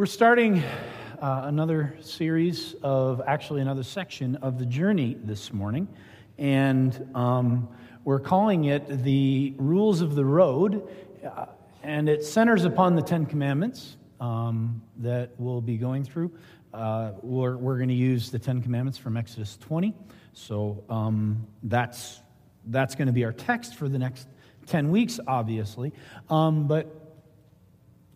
We're starting uh, another series of, actually, another section of the journey this morning. And um, we're calling it the Rules of the Road. Uh, and it centers upon the Ten Commandments um, that we'll be going through. Uh, we're we're going to use the Ten Commandments from Exodus 20. So um, that's, that's going to be our text for the next 10 weeks, obviously. Um, but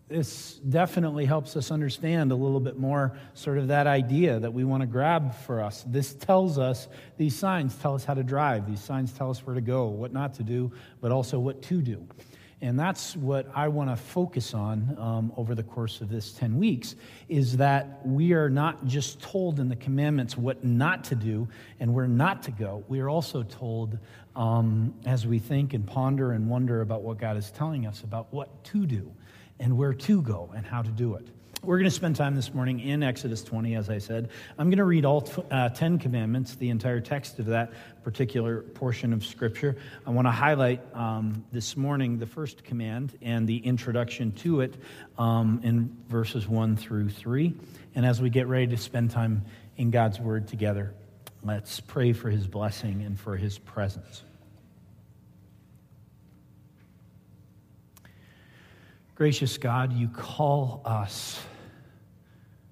this definitely helps us understand a little bit more sort of that idea that we want to grab for us. This tells us, these signs tell us how to drive. These signs tell us where to go, what not to do, but also what to do. And that's what I want to focus on um, over the course of this 10 weeks is that we are not just told in the commandments what not to do and where not to go. We are also told um, as we think and ponder and wonder about what God is telling us about what to do and where to go and how to do it. We're going to spend time this morning in Exodus 20, as I said. I'm going to read all t- uh, 10 commandments, the entire text of that particular portion of Scripture. I want to highlight um, this morning the first command and the introduction to it um, in verses 1 through 3. And as we get ready to spend time in God's Word together, let's pray for His blessing and for His presence. Gracious God, you call us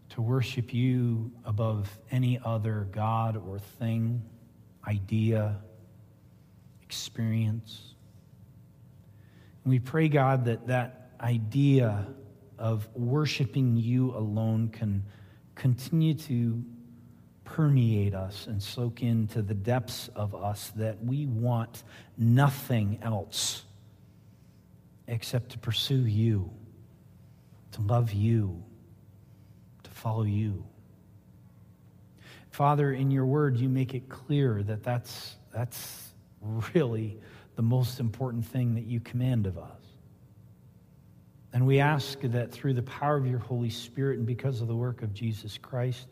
to worship you above any other God or thing, idea, experience. And we pray, God, that that idea of worshiping you alone can continue to permeate us and soak into the depths of us that we want nothing else except to pursue you, to love you, to follow you. Father, in your word, you make it clear that that's, that's really the most important thing that you command of us. And we ask that through the power of your Holy Spirit and because of the work of Jesus Christ,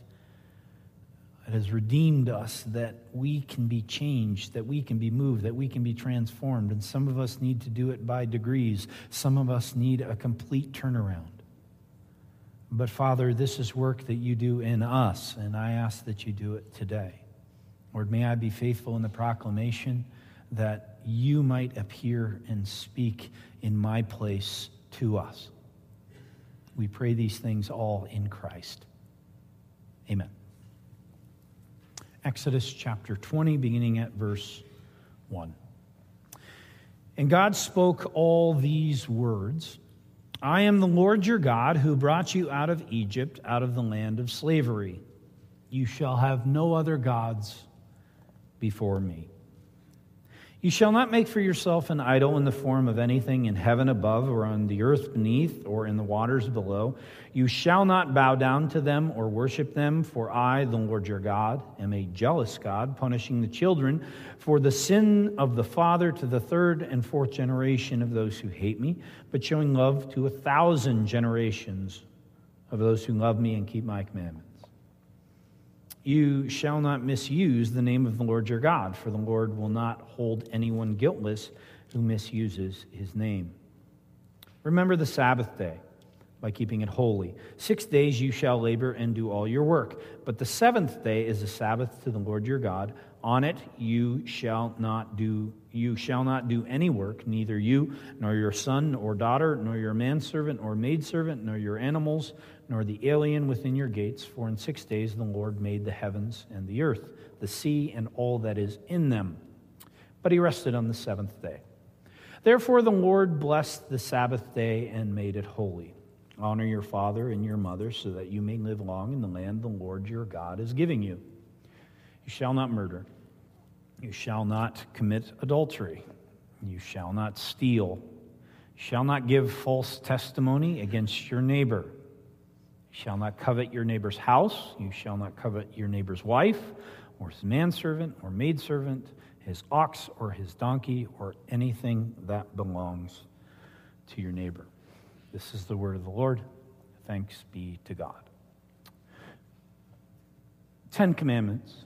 that has redeemed us, that we can be changed, that we can be moved, that we can be transformed. And some of us need to do it by degrees, some of us need a complete turnaround. But Father, this is work that you do in us, and I ask that you do it today. Lord, may I be faithful in the proclamation that you might appear and speak in my place to us. We pray these things all in Christ. Amen. Exodus chapter 20, beginning at verse 1. And God spoke all these words I am the Lord your God who brought you out of Egypt, out of the land of slavery. You shall have no other gods before me. You shall not make for yourself an idol in the form of anything in heaven above, or on the earth beneath, or in the waters below. You shall not bow down to them or worship them, for I, the Lord your God, am a jealous God, punishing the children for the sin of the father to the third and fourth generation of those who hate me, but showing love to a thousand generations of those who love me and keep my commandments. You shall not misuse the name of the Lord your God, for the Lord will not hold anyone guiltless who misuses his name. Remember the Sabbath day by keeping it holy. Six days you shall labor and do all your work, but the seventh day is a Sabbath to the Lord your God. On it you shall not do you shall not do any work, neither you nor your son or daughter, nor your manservant or maidservant, nor your animals, nor the alien within your gates, for in six days the Lord made the heavens and the earth, the sea, and all that is in them. But he rested on the seventh day. Therefore the Lord blessed the Sabbath day and made it holy. Honor your father and your mother, so that you may live long in the land the Lord your God is giving you. You shall not murder. You shall not commit adultery. You shall not steal. You shall not give false testimony against your neighbor. You shall not covet your neighbor's house. You shall not covet your neighbor's wife, or his manservant, or maidservant, his ox, or his donkey, or anything that belongs to your neighbor. This is the word of the Lord. Thanks be to God. Ten Commandments.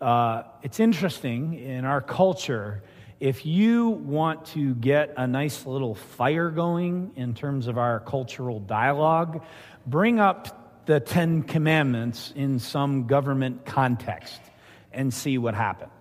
Uh, it's interesting in our culture if you want to get a nice little fire going in terms of our cultural dialogue, bring up the Ten Commandments in some government context and see what happens.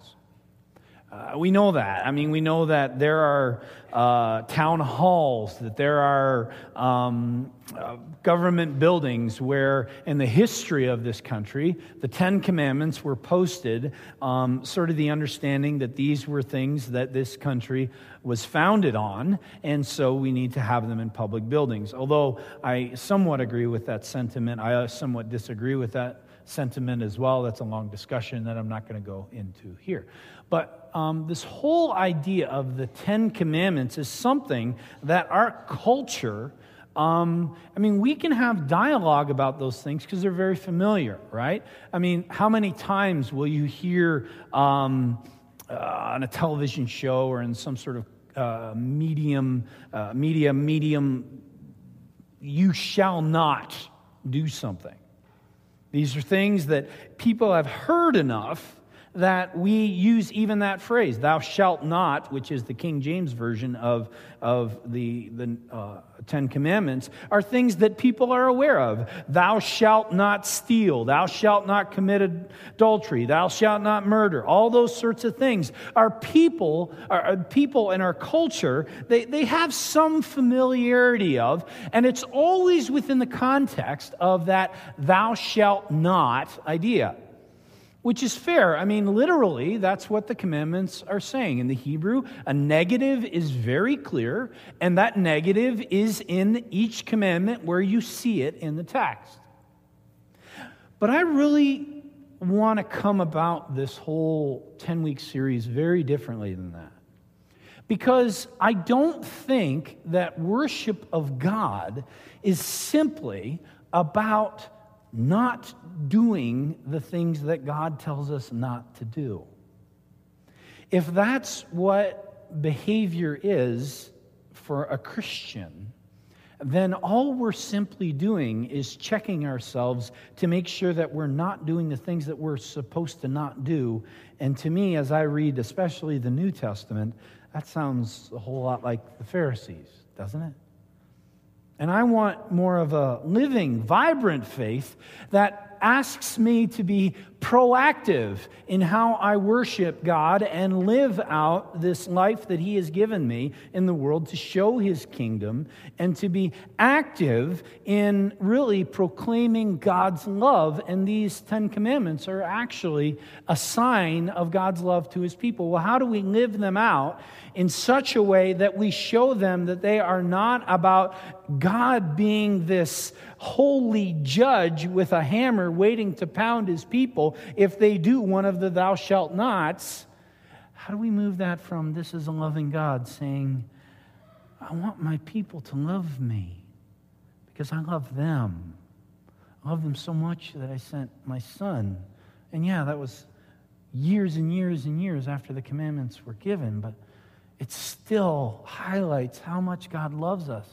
Uh, we know that. I mean, we know that there are uh, town halls, that there are um, uh, government buildings where, in the history of this country, the Ten Commandments were posted, um, sort of the understanding that these were things that this country was founded on, and so we need to have them in public buildings. Although I somewhat agree with that sentiment, I somewhat disagree with that sentiment as well. That's a long discussion that I'm not going to go into here. But um, this whole idea of the Ten Commandments is something that our culture, um, I mean, we can have dialogue about those things because they're very familiar, right? I mean, how many times will you hear um, uh, on a television show or in some sort of uh, medium, uh, media, medium, you shall not do something? These are things that people have heard enough that we use even that phrase, thou shalt not, which is the King James version of, of the, the uh, Ten Commandments, are things that people are aware of. Thou shalt not steal. Thou shalt not commit adultery. Thou shalt not murder. All those sorts of things are people, are people in our culture, they, they have some familiarity of, and it's always within the context of that thou shalt not idea which is fair. I mean, literally, that's what the commandments are saying. In the Hebrew, a negative is very clear, and that negative is in each commandment where you see it in the text. But I really want to come about this whole 10 week series very differently than that. Because I don't think that worship of God is simply about not doing the things that God tells us not to do. If that's what behavior is for a Christian, then all we're simply doing is checking ourselves to make sure that we're not doing the things that we're supposed to not do. And to me, as I read especially the New Testament, that sounds a whole lot like the Pharisees, doesn't it? And I want more of a living, vibrant faith that asks me to be proactive in how I worship God and live out this life that He has given me in the world to show His kingdom and to be active in really proclaiming God's love. And these Ten Commandments are actually a sign of God's love to His people. Well, how do we live them out in such a way that we show them that they are not about God being this holy judge with a hammer waiting to pound his people if they do one of the thou shalt nots. How do we move that from this is a loving God saying, I want my people to love me because I love them. I love them so much that I sent my son. And yeah, that was years and years and years after the commandments were given, but it still highlights how much God loves us.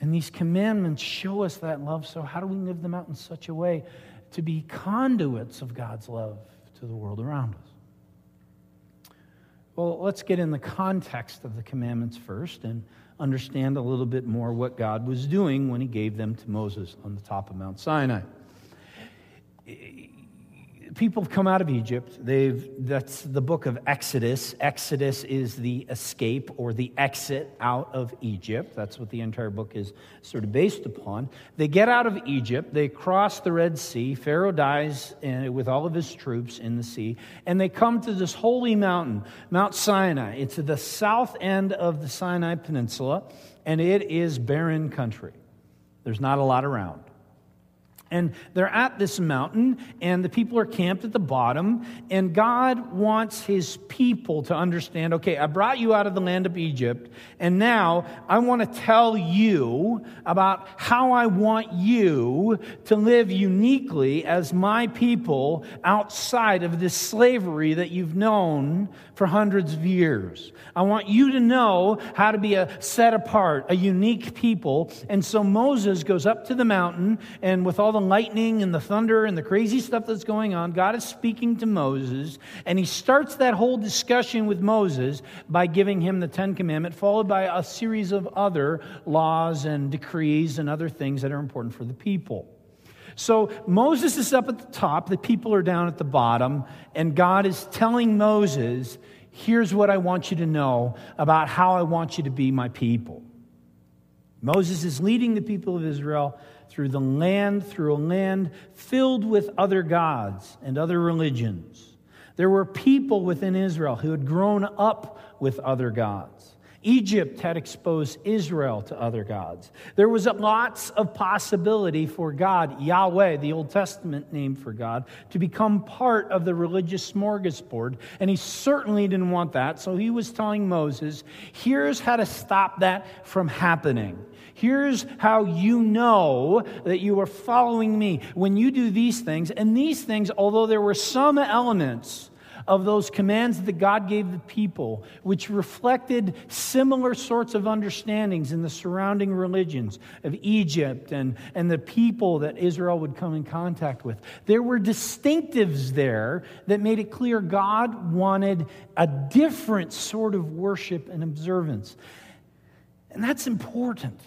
And these commandments show us that love. So, how do we live them out in such a way to be conduits of God's love to the world around us? Well, let's get in the context of the commandments first and understand a little bit more what God was doing when he gave them to Moses on the top of Mount Sinai people have come out of Egypt. They've, that's the book of Exodus. Exodus is the escape or the exit out of Egypt. That's what the entire book is sort of based upon. They get out of Egypt. They cross the Red Sea. Pharaoh dies with all of his troops in the sea. And they come to this holy mountain, Mount Sinai. It's at the south end of the Sinai Peninsula, and it is barren country. There's not a lot around. And they're at this mountain, and the people are camped at the bottom. And God wants his people to understand okay, I brought you out of the land of Egypt, and now I want to tell you about how I want you to live uniquely as my people outside of this slavery that you've known for hundreds of years. I want you to know how to be a set apart, a unique people. And so Moses goes up to the mountain, and with all the lightning and the thunder and the crazy stuff that's going on, God is speaking to Moses, and he starts that whole discussion with Moses by giving him the Ten Commandments, followed by a series of other laws and decrees and other things that are important for the people. So Moses is up at the top, the people are down at the bottom, and God is telling Moses, Here's what I want you to know about how I want you to be my people. Moses is leading the people of Israel through the land, through a land filled with other gods and other religions. There were people within Israel who had grown up with other gods. Egypt had exposed Israel to other gods. There was lots of possibility for God, Yahweh, the Old Testament name for God, to become part of the religious smorgasbord. And he certainly didn't want that. So he was telling Moses, here's how to stop that from happening. Here's how you know that you are following me when you do these things. And these things, although there were some elements of those commands that God gave the people, which reflected similar sorts of understandings in the surrounding religions of Egypt and, and the people that Israel would come in contact with. There were distinctives there that made it clear God wanted a different sort of worship and observance. And that's important.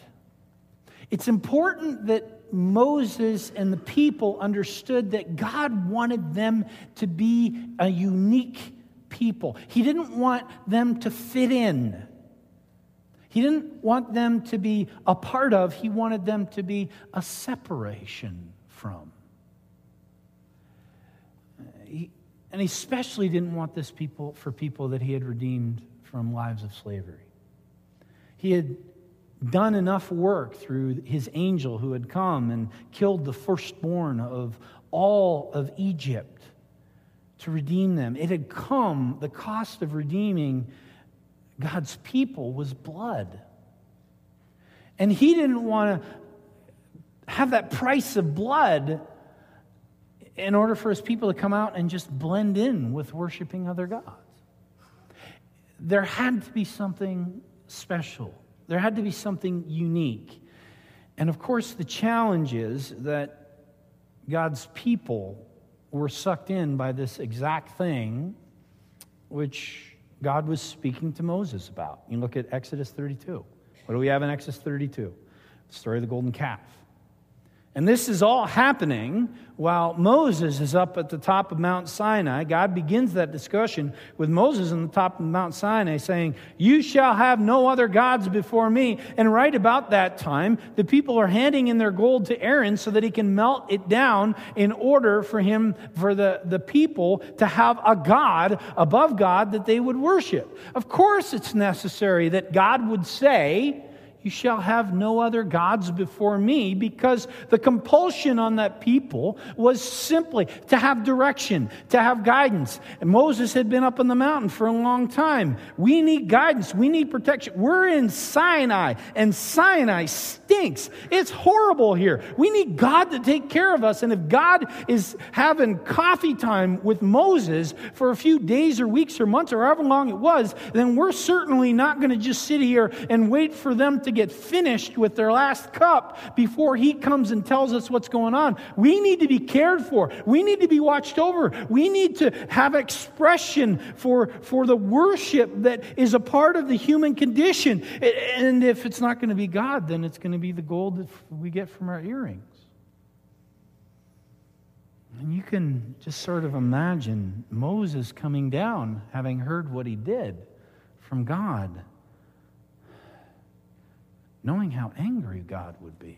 It's important that Moses and the people understood that God wanted them to be a unique people. He didn't want them to fit in. He didn't want them to be a part of, he wanted them to be a separation from. And he especially didn't want this people for people that he had redeemed from lives of slavery. He had done enough work through his angel who had come and killed the firstborn of all of Egypt to redeem them. It had come, the cost of redeeming God's people was blood. And he didn't want to have that price of blood in order for his people to come out and just blend in with worshiping other gods. There had to be something special there had to be something unique. And of course, the challenge is that God's people were sucked in by this exact thing which God was speaking to Moses about. You look at Exodus 32. What do we have in Exodus 32? The story of the golden calf. And this is all happening while Moses is up at the top of Mount Sinai. God begins that discussion with Moses on the top of Mount Sinai saying, You shall have no other gods before me. And right about that time, the people are handing in their gold to Aaron so that he can melt it down in order for him, for the, the people to have a God above God that they would worship. Of course, it's necessary that God would say, you shall have no other gods before me, because the compulsion on that people was simply to have direction, to have guidance. And Moses had been up on the mountain for a long time. We need guidance, we need protection. We're in Sinai, and Sinai stinks. It's horrible here. We need God to take care of us. And if God is having coffee time with Moses for a few days or weeks or months or however long it was, then we're certainly not going to just sit here and wait for them to get finished with their last cup before he comes and tells us what's going on. We need to be cared for. We need to be watched over. We need to have expression for, for the worship that is a part of the human condition. And if it's not going to be God, then it's going to be the gold that we get from our earrings. And you can just sort of imagine Moses coming down, having heard what he did from God knowing how angry God would be,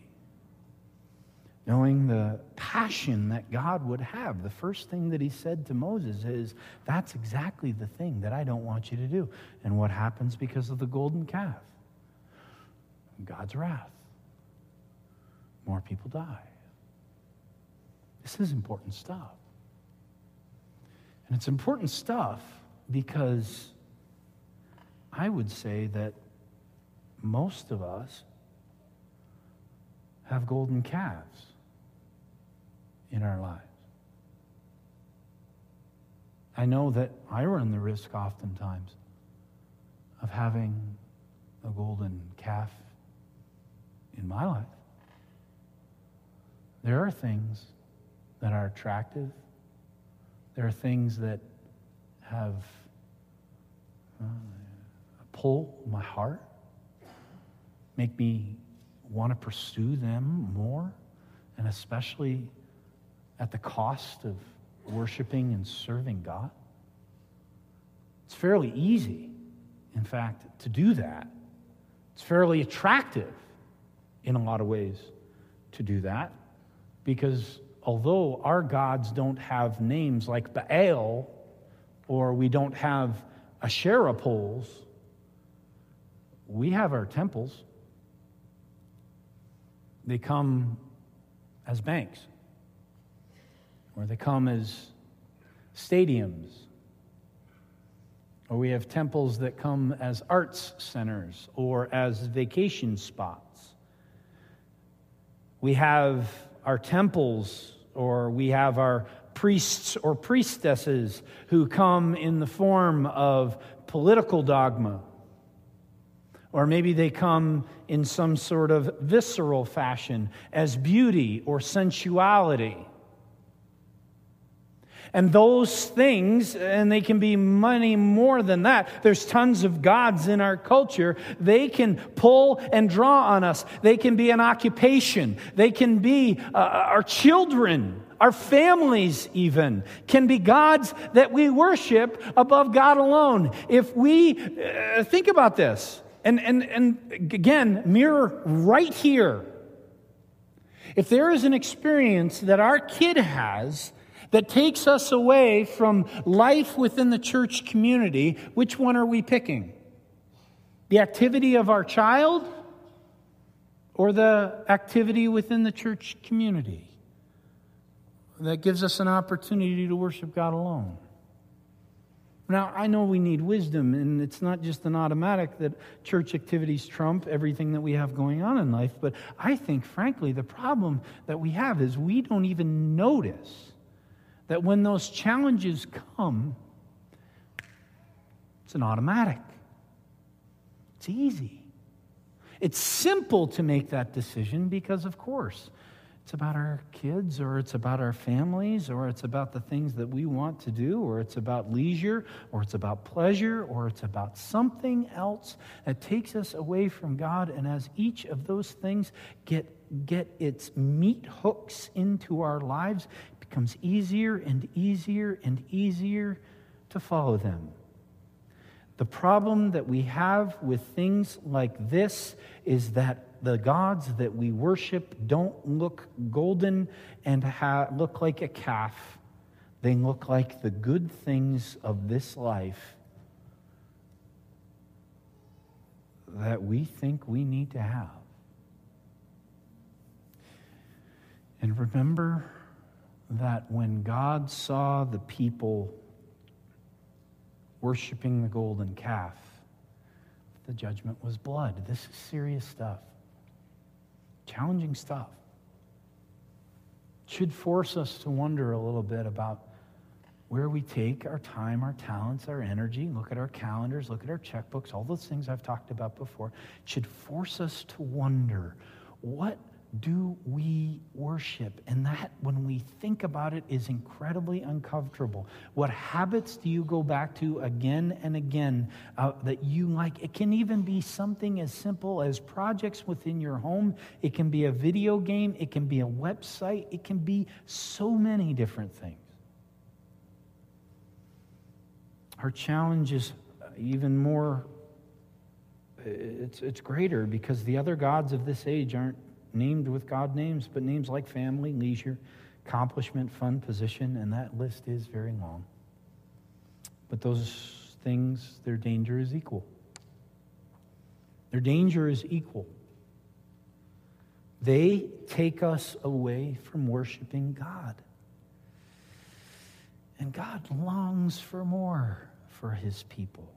knowing the passion that God would have. The first thing that he said to Moses is, That's exactly the thing that I don't want you to do. And what happens because of the golden calf? God's wrath. More people die. This is important stuff. And it's important stuff because I would say that most of us have golden calves in our lives. I know that I run the risk oftentimes of having a golden calf in my life. There are things that are attractive, there are things that have uh, pull my heart, make me want to pursue them more, and especially at the cost of worshiping and serving God. It's fairly easy, in fact, to do that. It's fairly attractive in a lot of ways to do that because although our gods don't have names like Baal or we don't have Asherah poles, we have our temples. They come as banks, or they come as stadiums, or we have temples that come as arts centers or as vacation spots. We have our temples, or we have our priests or priestesses who come in the form of political dogma. Or maybe they come in some sort of visceral fashion as beauty or sensuality. And those things, and they can be many more than that. There's tons of gods in our culture. They can pull and draw on us. They can be an occupation. They can be uh, our children, our families, even, can be gods that we worship above God alone. If we uh, think about this, and, and, and again, mirror right here. If there is an experience that our kid has that takes us away from life within the church community, which one are we picking? The activity of our child or the activity within the church community that gives us an opportunity to worship God alone? Now, I know we need wisdom, and it's not just an automatic that church activities trump everything that we have going on in life, but I think, frankly, the problem that we have is we don't even notice that when those challenges come, it's an automatic. It's easy. It's simple to make that decision because, of course, it's about our kids or it's about our families or it's about the things that we want to do or it's about leisure or it's about pleasure or it's about something else that takes us away from God. And as each of those things get, get its meat hooks into our lives, it becomes easier and easier and easier to follow them. The problem that we have with things like this is that the gods that we worship don't look golden and ha- look like a calf. They look like the good things of this life that we think we need to have. And remember that when God saw the people worshiping the golden calf, the judgment was blood. This is serious stuff, challenging stuff. Should force us to wonder a little bit about where we take our time, our talents, our energy, look at our calendars, look at our checkbooks, all those things I've talked about before, it should force us to wonder what do we worship? And that, when we think about it, is incredibly uncomfortable. What habits do you go back to again and again uh, that you like? It can even be something as simple as projects within your home, it can be a video game, it can be a website, it can be so many different things. Our challenge is even more it's, it's greater because the other gods of this age aren't named with God names, but names like family, leisure, accomplishment, fun, position, and that list is very long. But those things, their danger is equal. Their danger is equal. They take us away from worshiping God. And God longs for more for his people.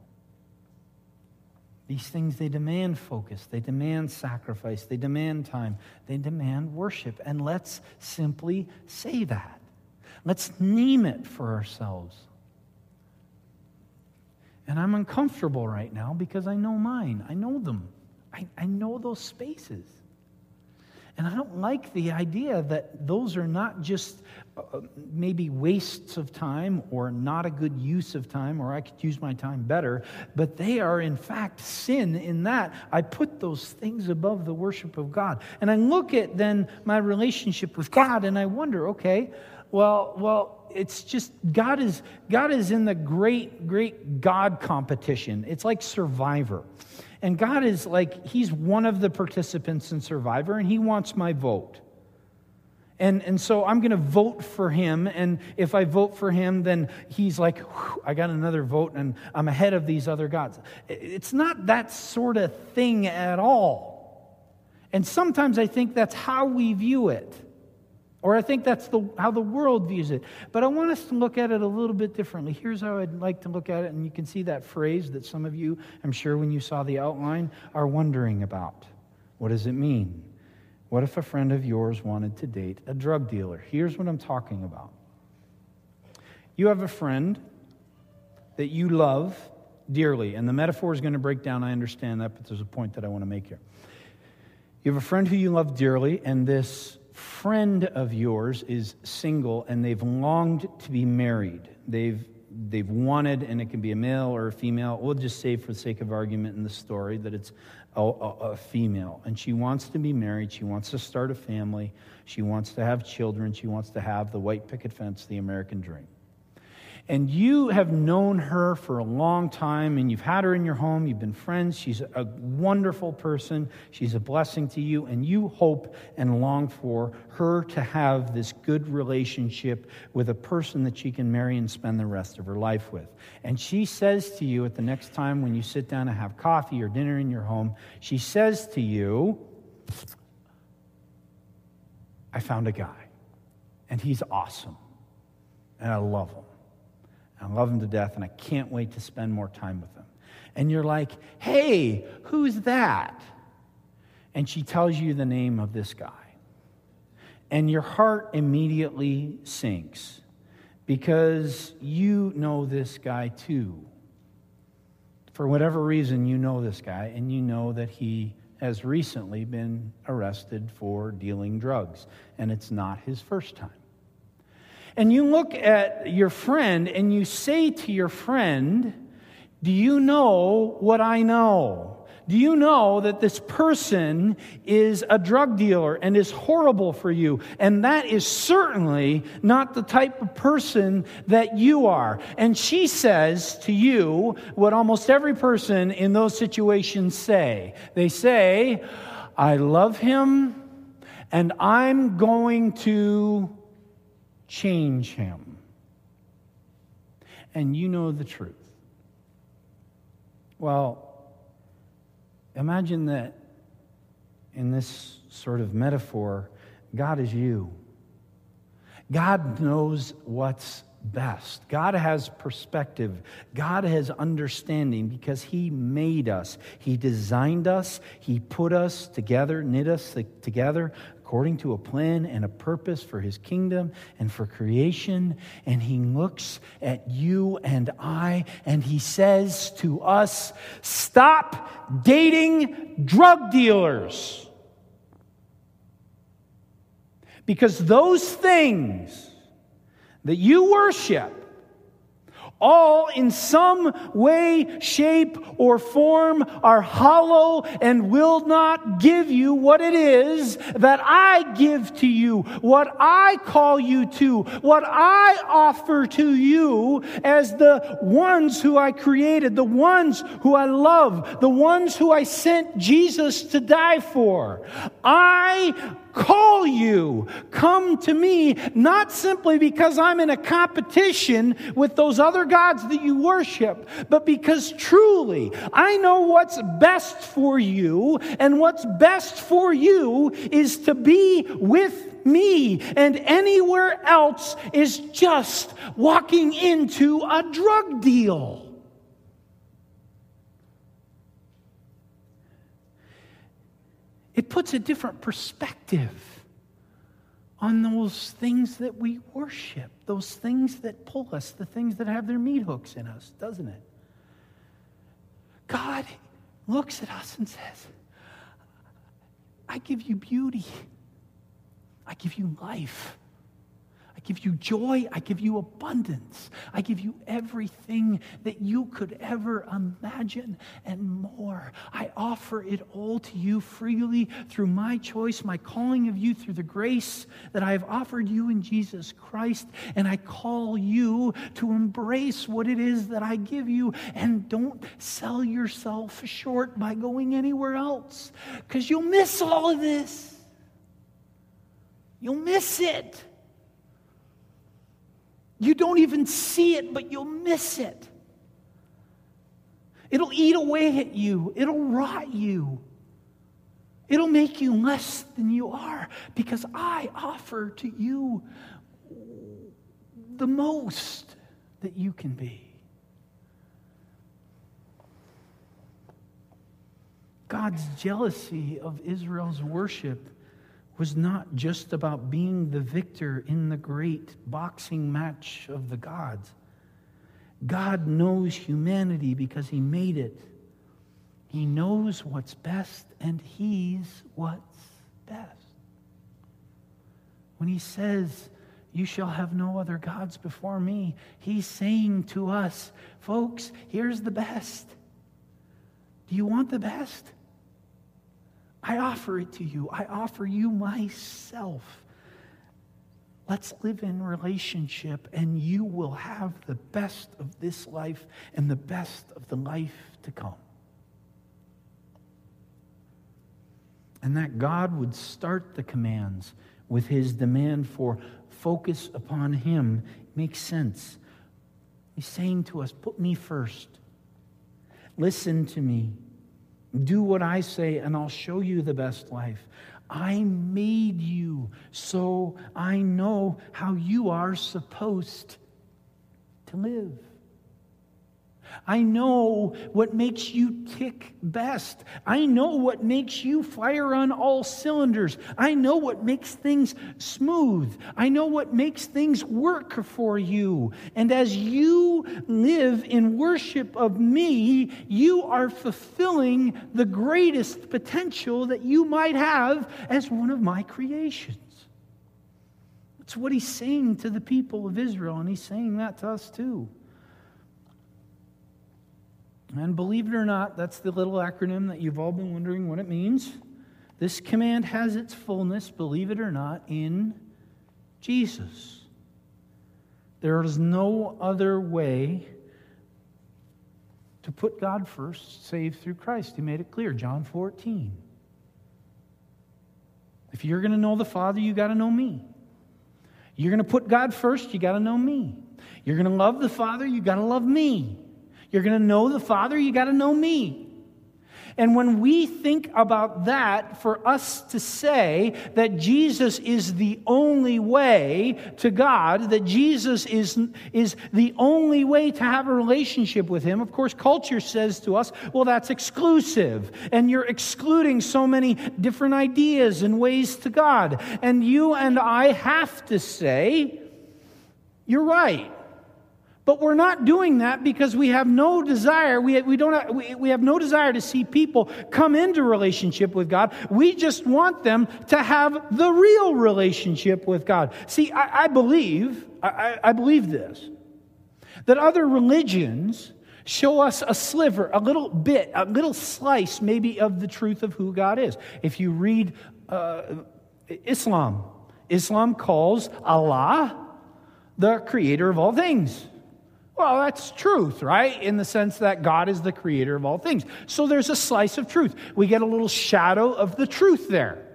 These things, they demand focus, they demand sacrifice, they demand time, they demand worship. And let's simply say that. Let's name it for ourselves. And I'm uncomfortable right now because I know mine. I know them. I, I know those spaces. And I don't like the idea that those are not just maybe wastes of time or not a good use of time, or I could use my time better, but they are in fact sin in that I put those things above the worship of God. And I look at then my relationship with God and I wonder, okay, well, well, it's just God is God is in the great, great God competition. It's like Survivor. And God is like, He's one of the participants in Survivor, and He wants my vote. And, and so I'm going to vote for him. And if I vote for him, then he's like, I got another vote and I'm ahead of these other gods. It's not that sort of thing at all. And sometimes I think that's how we view it. Or I think that's the, how the world views it. But I want us to look at it a little bit differently. Here's how I'd like to look at it, and you can see that phrase that some of you, I'm sure when you saw the outline, are wondering about. What does it mean? What if a friend of yours wanted to date a drug dealer? Here's what I'm talking about. You have a friend that you love dearly, and the metaphor is going to break down. I understand that, but there's a point that I want to make here. You have a friend who you love dearly, and this friend of yours is single and they've longed to be married. They've, they've wanted, and it can be a male or a female. We'll just say, for the sake of argument in the story, that it's a, a, female. And she wants to be married. She wants to start a family. She wants to have children. She wants to have the white picket fence, the American dream and you have known her for a long time and you've had her in your home, you've been friends, she's a wonderful person, she's a blessing to you, and you hope and long for her to have this good relationship with a person that she can marry and spend the rest of her life with. And she says to you at the next time when you sit down and have coffee or dinner in your home, she says to you, I found a guy, and he's awesome, and I love him. I love him to death, and I can't wait to spend more time with him. And you're like, hey, who's that? And she tells you the name of this guy. And your heart immediately sinks because you know this guy too. For whatever reason, you know this guy, and you know that he has recently been arrested for dealing drugs, and it's not his first time and you look at your friend and you say to your friend, Do you know what I know? Do you know that this person is a drug dealer and is horrible for you? And that is certainly not the type of person that you are. And she says to you what almost every person in those situations say they say, I love him and I'm going to change him. And you know the truth. Well, imagine that in this sort of metaphor, God is you. God knows what's best. God has perspective. God has understanding because He made us. He designed us. He put us together, knit us together according to a plan and a purpose for his kingdom and for creation. And he looks at you and I and he says to us, Stop dating drug dealers. Because those things that you worship all in some way, shape, or form are hollow and will not give you what it is that I give to you, what I call you to, what I offer to you as the ones who I created, the ones who I love, the ones who I sent Jesus to die for. I call you. Come to me, not simply because I'm in a competition with those other gods that you worship, but because truly I know what's best for you, and what's best for you is to be with me, and anywhere else is just walking into a drug deal. It puts a different perspective on those things that we worship, those things that pull us, the things that have their meat hooks in us, doesn't it? God looks at us and says, I give you beauty. I give you life give you joy. I give you abundance. I give you everything that you could ever imagine and more. I offer it all to you freely through my choice, my calling of you through the grace that I have offered you in Jesus Christ. And I call you to embrace what it is that I give you and don't sell yourself short by going anywhere else because you'll miss all of this. You'll miss it. You don't even see it, but you'll miss it. It'll eat away at you, it'll rot you. It'll make you less than you are because I offer to you the most that you can be. God's jealousy of Israel's worship was not just about being the victor in the great boxing match of the gods. God knows humanity because He made it. He knows what's best, and He's what's best. When He says, You shall have no other gods before me, He's saying to us, Folks, here's the best. Do you want the best? I offer it to you. I offer you myself. Let's live in relationship, and you will have the best of this life and the best of the life to come. And that God would start the commands with his demand for focus upon him makes sense. He's saying to us, Put me first. Listen to me. Do what I say, and I'll show you the best life. I made you, so I know how you are supposed to live. I know what makes you tick best. I know what makes you fire on all cylinders. I know what makes things smooth. I know what makes things work for you. And as you live in worship of me, you are fulfilling the greatest potential that you might have as one of my creations. That's what he's saying to the people of Israel, and he's saying that to us too. And believe it or not, that's the little acronym that you've all been wondering what it means. This command has its fullness, believe it or not, in Jesus. There is no other way to put God first, save through Christ. He made it clear, John 14. If you're going to know the Father, you got to know me. You're going to put God first, you got to know me. You're going to love the Father, you got to love me. You're going to know the Father, you got to know me. And when we think about that, for us to say that Jesus is the only way to God, that Jesus is, is the only way to have a relationship with Him, of course, culture says to us, well, that's exclusive. And you're excluding so many different ideas and ways to God. And you and I have to say, you're right. But we're not doing that because we have no desire. We, we, don't have, we, we have no desire to see people come into relationship with God. We just want them to have the real relationship with God. See, I, I believe, I, I believe this, that other religions show us a sliver, a little bit, a little slice maybe of the truth of who God is. If you read uh, Islam, Islam calls Allah the creator of all things. Well, that's truth, right? In the sense that God is the creator of all things. So there's a slice of truth. We get a little shadow of the truth there.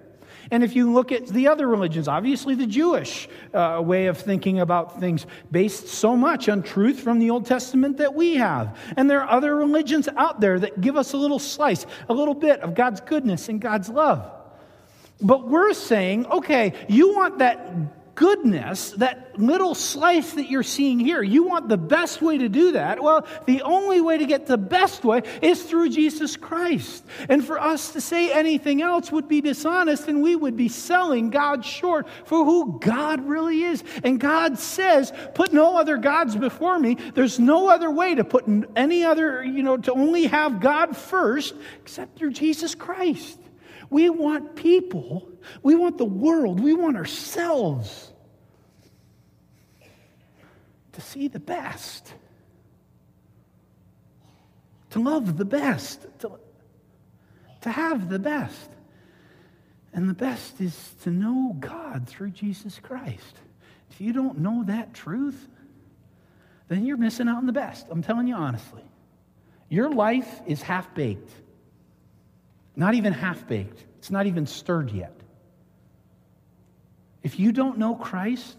And if you look at the other religions, obviously the Jewish uh, way of thinking about things based so much on truth from the Old Testament that we have. And there are other religions out there that give us a little slice, a little bit of God's goodness and God's love. But we're saying, okay, you want that goodness, that little slice that you're seeing here, you want the best way to do that? Well, the only way to get the best way is through Jesus Christ. And for us to say anything else would be dishonest, and we would be selling God short for who God really is. And God says, Put no other gods before me. There's no other way to put any other, you know, to only have God first except through Jesus Christ. We want people, we want the world, we want ourselves to see the best, to love the best, to, to have the best. And the best is to know God through Jesus Christ. If you don't know that truth, then you're missing out on the best. I'm telling you honestly. Your life is half baked. Not even half baked, it's not even stirred yet. If you don't know Christ,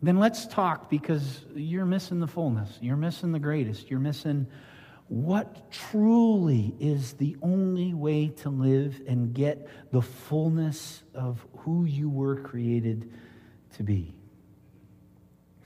then let's talk because you're missing the fullness. You're missing the greatest. You're missing what truly is the only way to live and get the fullness of who you were created to be.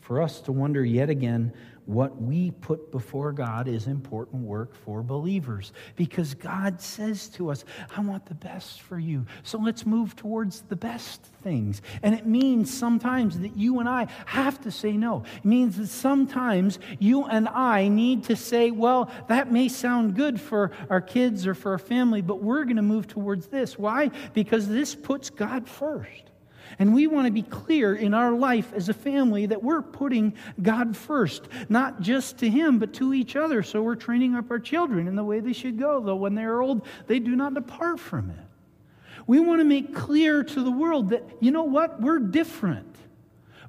For us to wonder yet again what we put before God is important work for believers because God says to us, I want the best for you. So let's move towards the best things. And it means sometimes that you and I have to say no. It means that sometimes you and I need to say, well, that may sound good for our kids or for our family, but we're going to move towards this. Why? Because this puts God first. And we want to be clear in our life as a family that we're putting God first, not just to Him, but to each other. So we're training up our children in the way they should go, though when they're old, they do not depart from it. We want to make clear to the world that, you know what, we're different.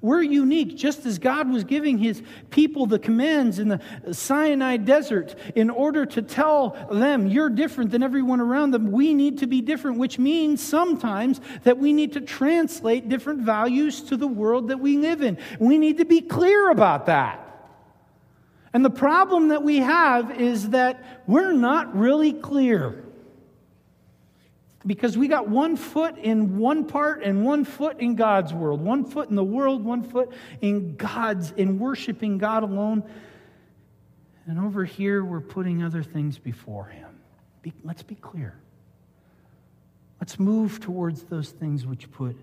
We're unique, just as God was giving his people the commands in the Sinai desert in order to tell them, you're different than everyone around them. We need to be different, which means sometimes that we need to translate different values to the world that we live in. We need to be clear about that. And the problem that we have is that we're not really clear because we got one foot in one part and one foot in God's world, one foot in the world, one foot in God's, in worshiping God alone. And over here, we're putting other things before Him. Be, let's be clear. Let's move towards those things which put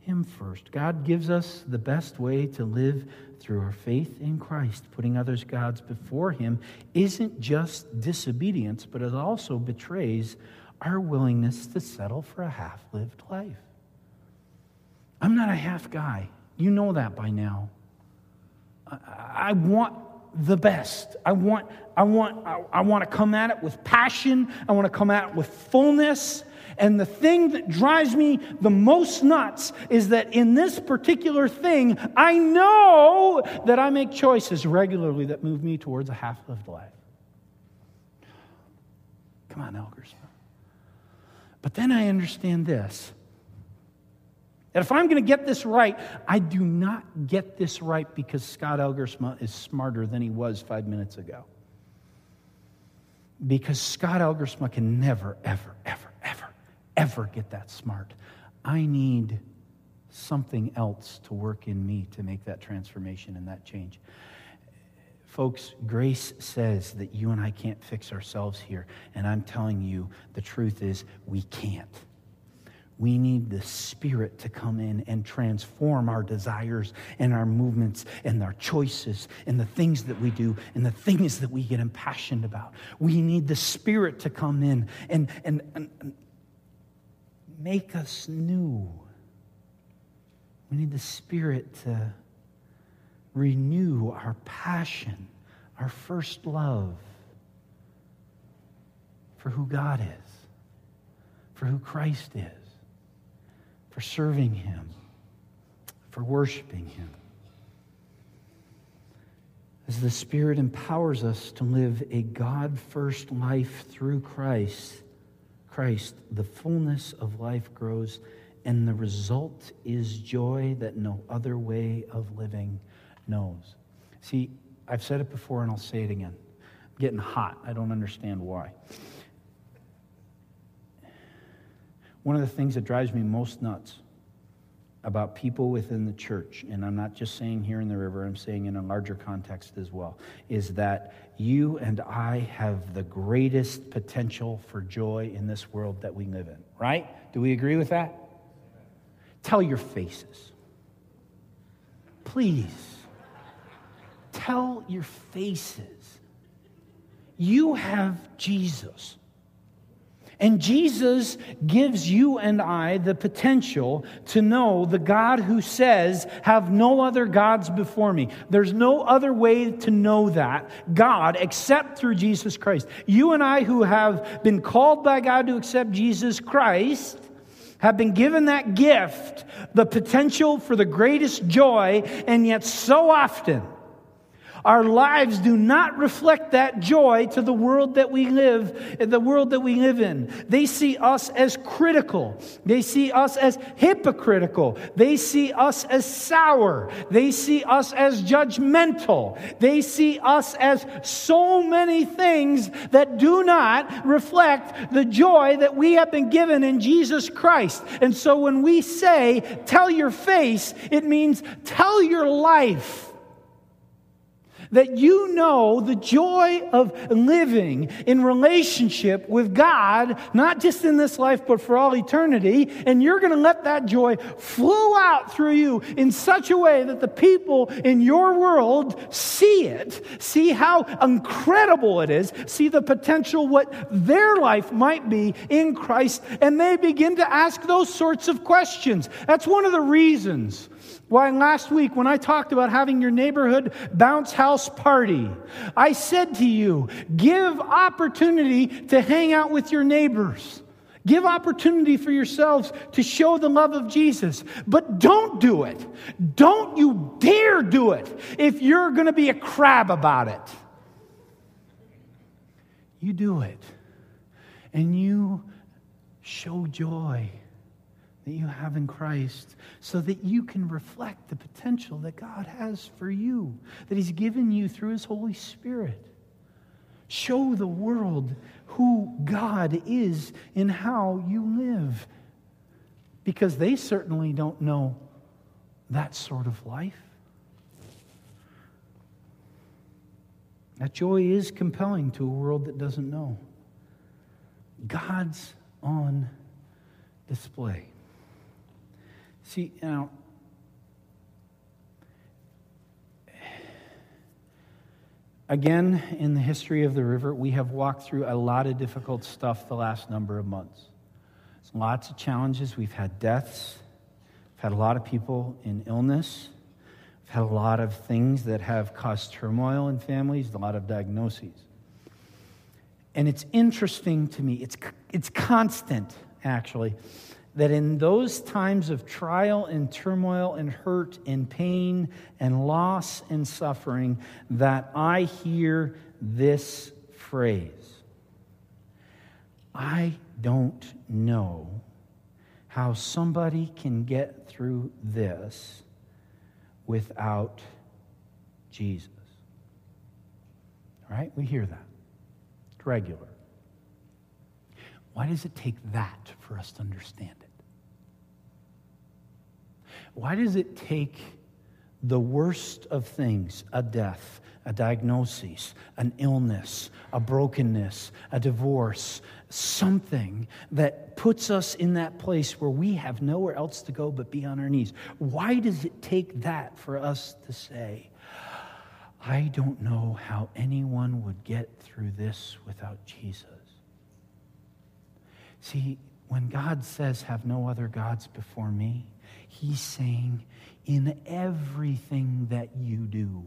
Him first. God gives us the best way to live through our faith in Christ. Putting others' gods before Him isn't just disobedience, but it also betrays our willingness to settle for a half lived life. I'm not a half guy. You know that by now. I, I want the best. I want, I, want, I, I want to come at it with passion. I want to come at it with fullness. And the thing that drives me the most nuts is that in this particular thing, I know that I make choices regularly that move me towards a half lived life. Come on, Elgers. But then I understand this that if I'm going to get this right, I do not get this right because Scott Elgersma is smarter than he was five minutes ago. Because Scott Elgersma can never, ever, ever, ever, ever get that smart. I need something else to work in me to make that transformation and that change. Folks, grace says that you and I can't fix ourselves here. And I'm telling you, the truth is, we can't. We need the Spirit to come in and transform our desires and our movements and our choices and the things that we do and the things that we get impassioned about. We need the Spirit to come in and, and, and make us new. We need the Spirit to renew our passion, our first love for who God is, for who Christ is, for serving Him, for worshiping Him. As the Spirit empowers us to live a God first life through Christ, Christ, the fullness of life grows, and the result is joy that no other way of living knows. See, I've said it before and I'll say it again. I'm getting hot. I don't understand why. One of the things that drives me most nuts about people within the church, and I'm not just saying here in the river, I'm saying in a larger context as well, is that you and I have the greatest potential for joy in this world that we live in, right? Do we agree with that? Tell your faces. Please tell your faces you have Jesus. And Jesus gives you and I the potential to know the God who says, Have no other gods before me. There's no other way to know that God except through Jesus Christ. You and I, who have been called by God to accept Jesus Christ, have been given that gift, the potential for the greatest joy, and yet so often, our lives do not reflect that joy to the world that we live, uh, the world that we live in. They see us as critical. They see us as hypocritical. They see us as sour. They see us as judgmental. They see us as so many things that do not reflect the joy that we have been given in Jesus Christ. And so when we say, tell your face, it means tell your life that you know the joy of living in relationship with God, not just in this life, but for all eternity. And you're going to let that joy flow out through you in such a way that the people in your world see it, see how incredible it is, see the potential what their life might be in Christ, and they begin to ask those sorts of questions. That's one of the reasons why, last week when I talked about having your neighborhood bounce house party, I said to you, give opportunity to hang out with your neighbors. Give opportunity for yourselves to show the love of Jesus. But don't do it. Don't you dare do it if you're going to be a crab about it. You do it. And you show joy that you have in Christ so that you can reflect the potential that God has for you, that He's given you through His Holy Spirit. Show the world who God is in how you live because they certainly don't know that sort of life. That joy is compelling to a world that doesn't know. God's on display. See, now, again, in the history of the river, we have walked through a lot of difficult stuff the last number of months. There's lots of challenges. We've had deaths, we've had a lot of people in illness, we've had a lot of things that have caused turmoil in families, a lot of diagnoses. And it's interesting to me, it's, it's constant, actually that in those times of trial and turmoil and hurt and pain and loss and suffering that I hear this phrase. I don't know how somebody can get through this without Jesus. Right? We hear that. It's regular. Why does it take that for us to understand? Why does it take the worst of things, a death, a diagnosis, an illness, a brokenness, a divorce, something that puts us in that place where we have nowhere else to go but be on our knees. Why does it take that for us to say, I don't know how anyone would get through this without Jesus? See, when God says, Have no other gods before me, He's saying, In everything that you do,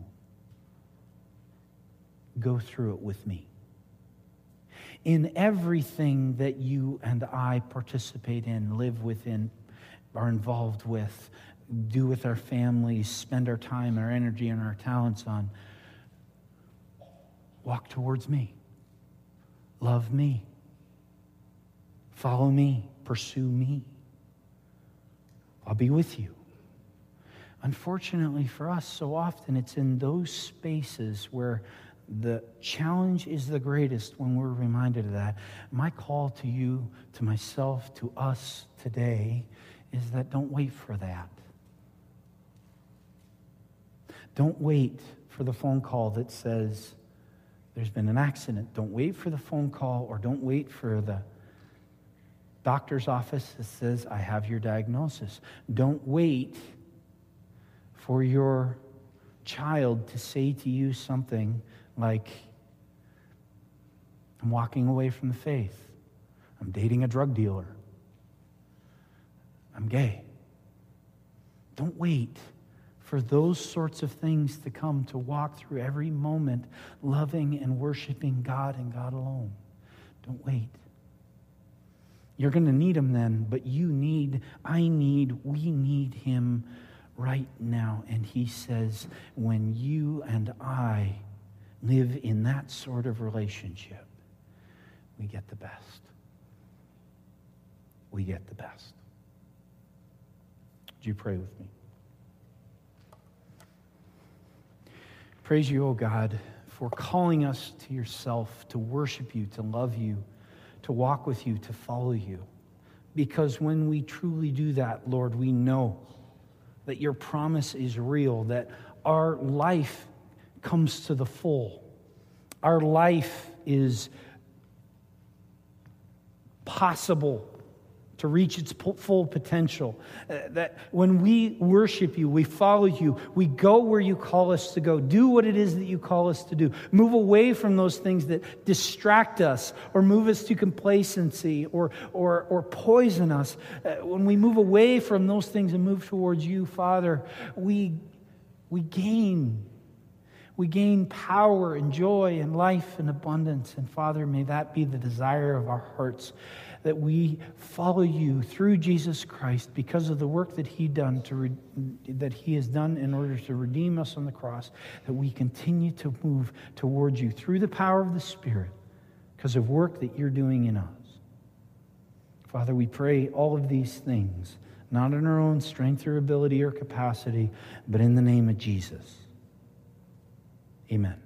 go through it with me. In everything that you and I participate in, live within, are involved with, do with our families, spend our time, our energy, and our talents on, walk towards me. Love me. Follow me. Pursue me. I'll be with you. Unfortunately for us, so often it's in those spaces where the challenge is the greatest when we're reminded of that. My call to you, to myself, to us today is that don't wait for that. Don't wait for the phone call that says there's been an accident. Don't wait for the phone call or don't wait for the doctor's office that says, I have your diagnosis. Don't wait for your child to say to you something like, I'm walking away from the faith. I'm dating a drug dealer. I'm gay. Don't wait for those sorts of things to come to walk through every moment loving and worshiping God and God alone. Don't wait. You're going to need him then, but you need, I need, we need him right now. And he says, when you and I live in that sort of relationship, we get the best. We get the best. Do you pray with me? Praise you, O God, for calling us to yourself, to worship you, to love you, to walk with you, to follow you. Because when we truly do that, Lord, we know that your promise is real, that our life comes to the full. Our life is possible to reach its full potential. Uh, that when we worship you, we follow you, we go where you call us to go, do what it is that you call us to do, move away from those things that distract us or move us to complacency or, or, or poison us. Uh, when we move away from those things and move towards you, Father, we, we gain. We gain power and joy and life and abundance. And Father, may that be the desire of our hearts that we follow you through Jesus Christ because of the work that he done to re- that he has done in order to redeem us on the cross that we continue to move towards you through the power of the spirit because of work that you're doing in us. Father we pray all of these things not in our own strength or ability or capacity but in the name of Jesus. Amen